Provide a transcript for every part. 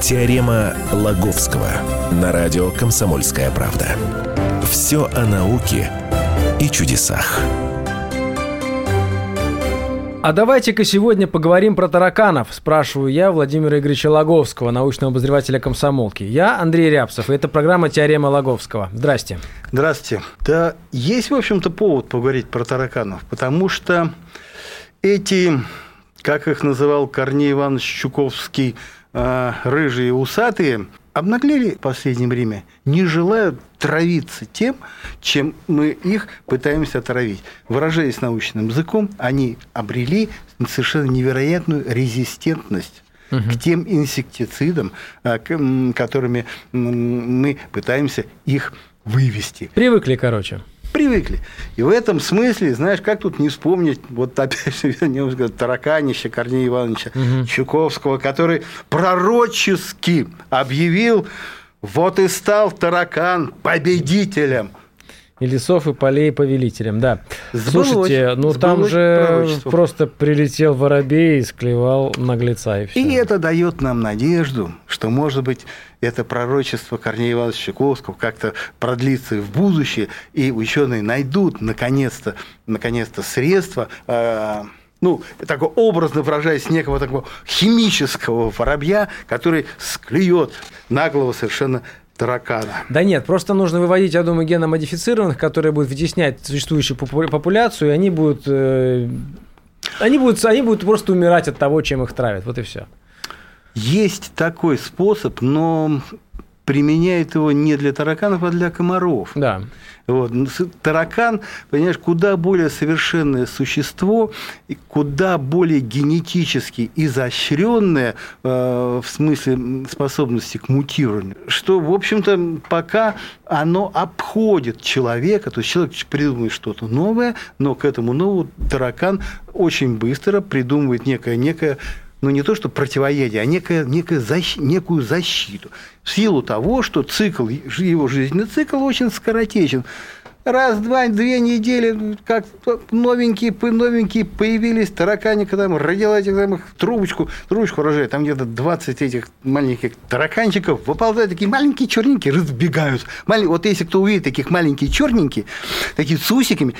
Теорема Лаговского на радио «Комсомольская правда». Все о науке и чудесах. А давайте-ка сегодня поговорим про тараканов, спрашиваю я Владимира Игоревича Логовского, научного обозревателя комсомолки. Я Андрей Рябцев, и это программа «Теорема Логовского». Здрасте. Здравствуйте. Да, есть, в общем-то, повод поговорить про тараканов, потому что эти, как их называл Корней Иванович Чуковский, э, рыжие усатые, обнаглели в последнее время, не желают травиться тем, чем мы их пытаемся отравить. Выражаясь научным языком, они обрели совершенно невероятную резистентность угу. к тем инсектицидам, а, которыми мы пытаемся их вывести. Привыкли, короче привыкли. И в этом смысле, знаешь, как тут не вспомнить, вот опять же, вернемся Тараканища Корнея Ивановича угу. Чуковского, который пророчески объявил, вот и стал таракан победителем – и лесов, и полей повелителем, да. Сбылось, Слушайте, ну там же просто прилетел воробей и склевал наглеца, и все. И это дает нам надежду, что, может быть, это пророчество Корнея Ивановича Чайковского как-то продлится в будущее, и ученые найдут, наконец-то, наконец-то средства, э, ну, такой образно выражаясь, некого такого химического воробья, который склюет наглого совершенно таракана. Да нет, просто нужно выводить, я думаю, геномодифицированных, которые будут вытеснять существующую популяцию, и они будут, э, они будут, они будут просто умирать от того, чем их травят. Вот и все. Есть такой способ, но применяет его не для тараканов, а для комаров. Да. Вот. Таракан, понимаешь, куда более совершенное существо, и куда более генетически изощренное э, в смысле способности к мутированию, что, в общем-то, пока оно обходит человека, то есть человек придумывает что-то новое, но к этому новому таракан очень быстро придумывает некое, некое ну не то что противоядие, а некое, некое защ, некую защиту. В силу того, что цикл, его жизненный цикл очень скоротечен. Раз, два, две недели, как новенькие, новенькие появились тараканика, там родила этих там, трубочку, трубочку рожает, там где-то 20 этих маленьких тараканчиков, выползают такие маленькие черненькие, разбегаются. Малень... Вот если кто увидит таких маленькие черненькие, такие с усиками,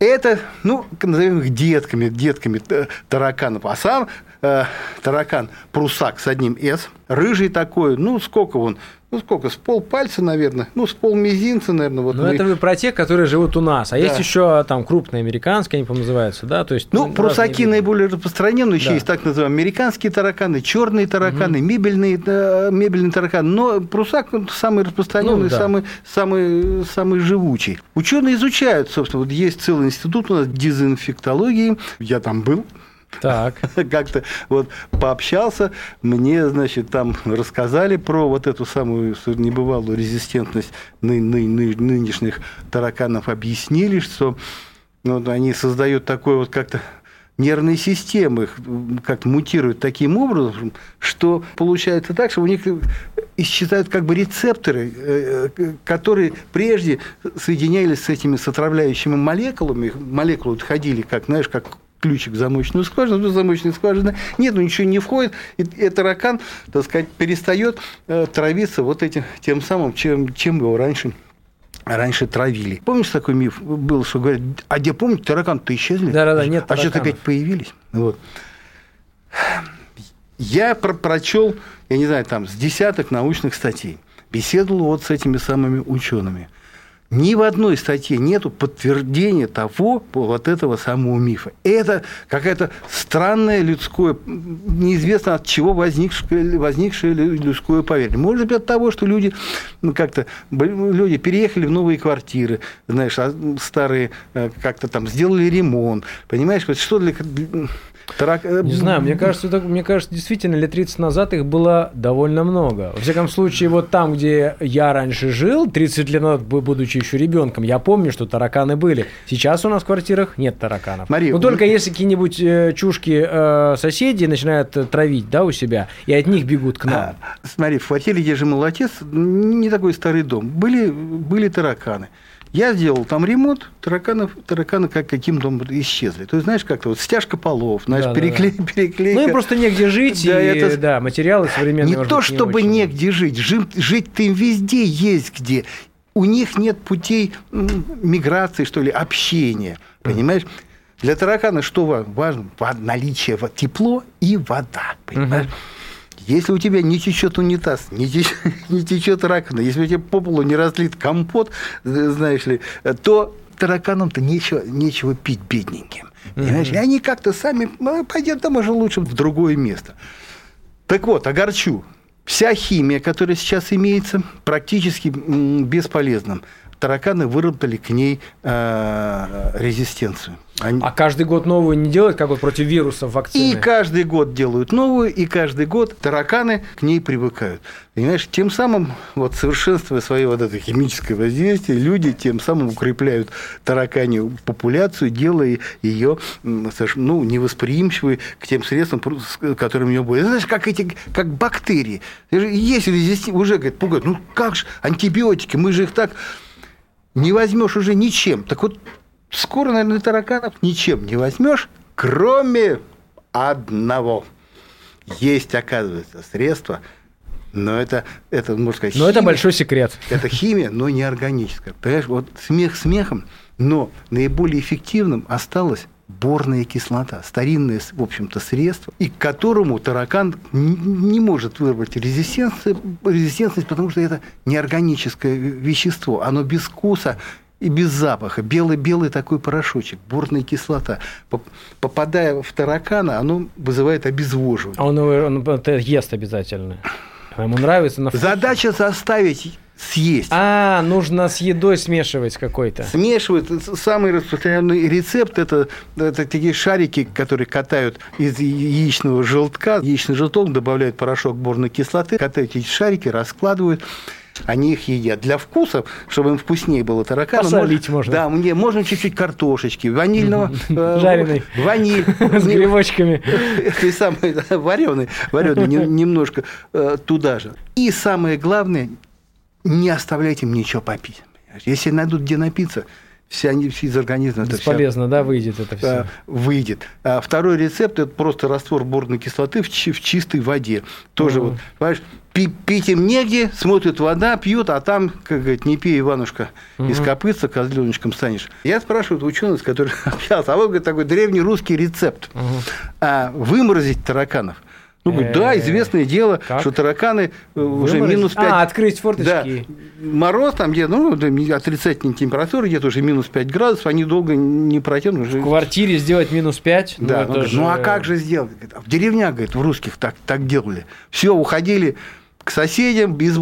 это, ну, назовем их детками, детками э, тараканов. А сам э, таракан прусак с одним «с», рыжий такой, ну, сколько он, ну, сколько, с пол пальца, наверное, ну, с пол мизинца, наверное. Вот ну, мы... это вы про тех, которые живут у нас. А да. есть еще там крупные американские, они, по-моему, называются, да? То есть, ну, ну прусаки наиболее распространенные, еще да. есть так называемые американские тараканы, черные тараканы, угу. мебельные, э, мебельные тараканы. Но прусак самый распространенный, ну, да. самый, самый, самый живучий. Ученые изучают, собственно, вот есть целый институт у нас дезинфектологии, я там был, так. Как-то вот пообщался, мне, значит, там рассказали про вот эту самую небывалую резистентность ны- ны- ны- нынешних тараканов, объяснили, что ну, они создают такой вот как-то нервные системы их как мутируют таким образом, что получается так, что у них исчезают как бы рецепторы, э, э, которые прежде соединялись с этими с отравляющими молекулами, молекулы ходили как, знаешь, как ключик в замочную скважину, то замочная скважина нет, ну ничего не входит, и, и таракан, так сказать, перестает э, травиться вот этим тем самым, чем, чем его раньше раньше травили. Помнишь, такой миф был, что говорят, а где, помните, тараканы-то исчезли? Да-да-да, нет А что-то опять появились. Вот. Я про прочел, я не знаю, там, с десяток научных статей, беседовал вот с этими самыми учеными. Ни в одной статье нету подтверждения того, вот этого самого мифа. Это какая-то странное людское, неизвестно от чего возникшее, возникшее людское поверье. Может быть, от того, что люди ну, как-то люди переехали в новые квартиры, знаешь, а старые э, как-то там сделали ремонт. Понимаешь, что для Тарак... Э, Не знаю, мне кажется, это, мне кажется, действительно, лет 30 назад их было довольно много. Во всяком случае, вот там, где я раньше жил, 30 лет назад, будучи еще ребенком, я помню, что тараканы были. Сейчас у нас в квартирах нет тараканов. Мария, Но только если какие-нибудь э, чушки э, соседи начинают э, травить, да, у себя, и от них бегут к нам. А, смотри, в квартире, где жил мой отец, не такой старый дом, были, были тараканы. Я сделал там ремонт, тараканов, тараканы как каким-то исчезли. То есть, знаешь, как-то вот стяжка полов, знаешь, да, переклей, да. переклейка. Ну, им просто негде жить, да, и это... да, материалы современные. Не то, быть, чтобы не негде жить, жить, жить-то им везде есть где. У них нет путей миграции, что ли, общения, понимаешь? Для таракана что важно? Наличие тепло и вода, понимаешь? Угу. Если у тебя не течет унитаз, не течет, не течет раковина, если у тебя по полу не разлит компот, э, знаешь ли, то тараканам-то нечего, нечего пить бедненьким. Понимаешь? Mm-hmm. И они как-то сами, ну, пойдет там уже лучше в другое место. Так вот, огорчу. Вся химия, которая сейчас имеется, практически бесполезна тараканы выработали к ней э, резистенцию. Они... А каждый год новую не делают, как вот против вирусов вакцины? И каждый год делают новую, и каждый год тараканы к ней привыкают. Понимаешь, тем самым, вот совершенствуя свое вот это химическое воздействие, люди тем самым укрепляют тараканью популяцию, делая ее ну, невосприимчивой к тем средствам, которыми ее будет. Знаешь, как эти, как бактерии. Есть резистенция, уже, говорит, пугают. Ну, как же антибиотики, мы же их так не возьмешь уже ничем. Так вот, скоро, наверное, тараканов ничем не возьмешь, кроме одного. Есть, оказывается, средства, но это, это можно сказать, Но химия, это большой секрет. Это химия, но не органическая. Понимаешь, вот смех смехом, но наиболее эффективным осталось борная кислота, старинное, в общем-то, средство, и к которому таракан не может выработать резистентность, резистентность, потому что это неорганическое вещество, оно без вкуса и без запаха. Белый-белый такой порошочек, борная кислота. Попадая в таракана, оно вызывает обезвоживание. А он, он, он ест обязательно? Ему нравится на вкус? Задача заставить съесть. А, нужно с едой смешивать какой-то. Смешивают. Самый распространенный рецепт это, это такие шарики, которые катают из яичного желтка. Яичный желток добавляют порошок борной кислоты, катают эти шарики, раскладывают они их едят. Для вкуса, чтобы им вкуснее было таракана. Посолить можно. Да, мне можно чуть-чуть картошечки, ванильного... Э, Жареный. Ваниль. С грибочками. И самый вареный, вареный немножко э, туда же. И самое главное, не оставляйте им ничего попить. Если найдут где напиться, все из организма. Бесполезно, это вся, да, выйдет это все. Выйдет. А второй рецепт – это просто раствор борной кислоты в, в чистой воде. Тоже угу. вот, понимаешь, пить им негде, смотрят вода, пьют, а там, как говорит, не пей, Иванушка, угу. из копытца козленочком станешь. Я спрашиваю ученых, с которыми общался, а вот говорит, такой древний русский рецепт. Угу. А, выморозить тараканов. Ну, говорит, да, э, известное дело, как? что тараканы э, уже минус 5. А, открыть форточки. Да. Мороз там где ну, отрицательная температура, где-то уже минус 5 градусов, они долго не протянут. В квартире сделать минус 5? Да, ну, говорит, же... ну а как же сделать? В деревнях, говорит, в русских так, так делали. Все, уходили к соседям, без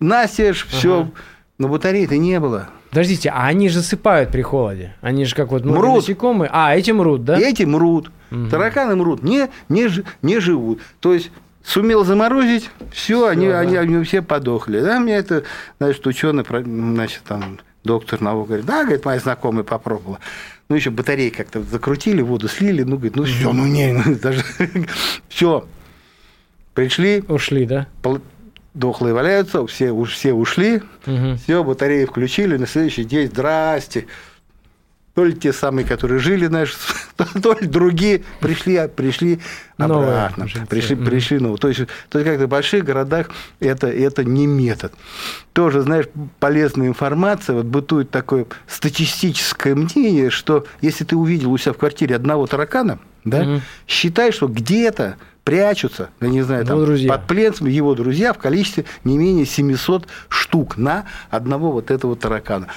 настежь, все. Ага. Но батареи-то не было. Подождите, а они же засыпают при холоде? Они же как вот мрут. насекомые. А, эти мрут, да? Эти мрут. Угу. Тараканы мрут, не, не, не живут. То есть сумел заморозить, все, они, да. они, они все подохли. Да, мне это, значит, ученый, значит, там, доктор наук говорит, да, говорит, моя знакомая попробовала. Ну, еще батареи как-то закрутили, воду слили, ну, говорит, ну, все, ну, не, ну, даже, все. Пришли. Ушли, да? Дохлые валяются, все, уж все ушли, угу. все, батареи включили, на следующий день, здрасте, то ли те самые, которые жили, знаешь, то ли другие пришли, пришли обратно. Новые пришли, пришли новые. То есть, то есть как в больших городах это, это не метод. Тоже, знаешь, полезная информация. Вот бытует такое статистическое мнение, что если ты увидел у себя в квартире одного таракана, да, mm считай, что где-то прячутся, я не знаю, там, под пленцем его друзья в количестве не менее 700 штук на одного вот этого таракана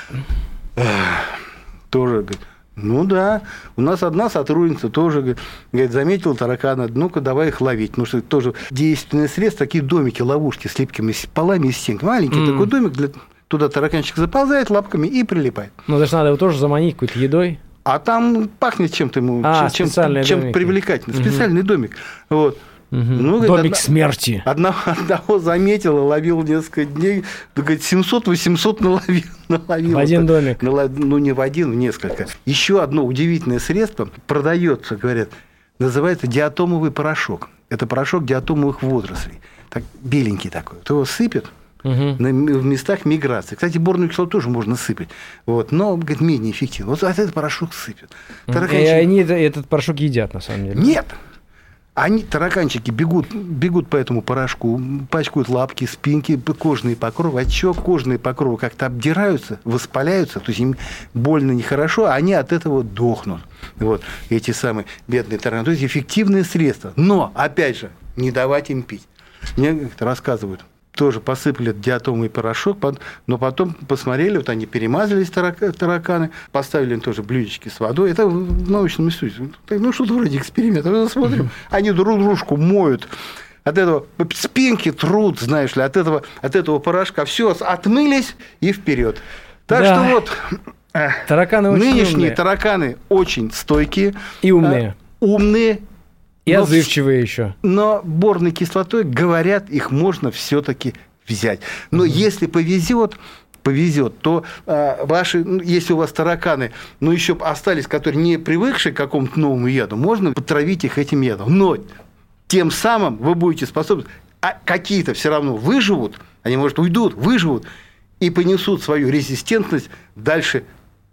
тоже говорит, ну да, у нас одна сотрудница тоже говорит, заметила таракана, ну-ка давай их ловить. Ну что тоже действенное средство, такие домики, ловушки с липкими полами и стенками. Маленький mm. такой домик, для... туда тараканчик заползает лапками и прилипает. Ну даже надо его тоже заманить какой-то едой. А там пахнет чем-то ему, а, чем, чем привлекательно. Специальный домик. Вот. Угу. Ну, Домик одна, смерти. Одного, одного заметил и ловил несколько дней. Говорит, 700-800 наловил. наловил. В один домик. Налов, ну, не в один, в несколько. Еще одно удивительное средство продается, говорят, называется диатомовый порошок. Это порошок диатомовых водорослей. Так, беленький такой. То его сыпет угу. на, в местах миграции. Кстати, борную кислоту тоже можно сыпать, вот, но говорит, менее эффективно. Вот этот порошок сыпят. Тараканчик... И они этот порошок едят, на самом деле. Нет, они, тараканчики, бегут, бегут по этому порошку, пачкают лапки, спинки, кожные покровы. А что кожные покровы как-то обдираются, воспаляются, то есть им больно, нехорошо, а они от этого дохнут. Вот эти самые бедные тараканы. То есть эффективные средства. Но, опять же, не давать им пить. Мне рассказывают, тоже посыпали диатомный порошок, но потом посмотрели, вот они перемазались, тараканы, поставили им тоже блюдечки с водой. Это в научном институте. Ну, что-то вроде эксперимента. Смотрим, они друг дружку моют от этого спинки труд, знаешь ли, от этого, от этого порошка. Все, отмылись и вперед. Так да. что вот э, тараканы нынешние умные. тараканы очень стойкие. И умные. Э, умные, и но, отзывчивые еще. Но борной кислотой, говорят, их можно все-таки взять. Но угу. если повезет, повезет, то э, ваши, ну, если у вас тараканы, ну еще остались, которые не привыкшие к какому-то новому яду, можно потравить их этим ядом. Но тем самым вы будете способны, а какие-то все равно выживут, они, может, уйдут, выживут и понесут свою резистентность дальше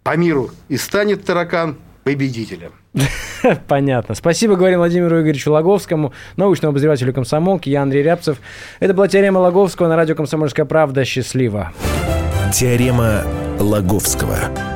по миру. И станет таракан победителем. Понятно. Спасибо, говорим Владимиру Игоревичу Логовскому, научному обозревателю комсомолки. Я Андрей Рябцев. Это была теорема Логовского на радио «Комсомольская правда». Счастливо. Теорема Логовского.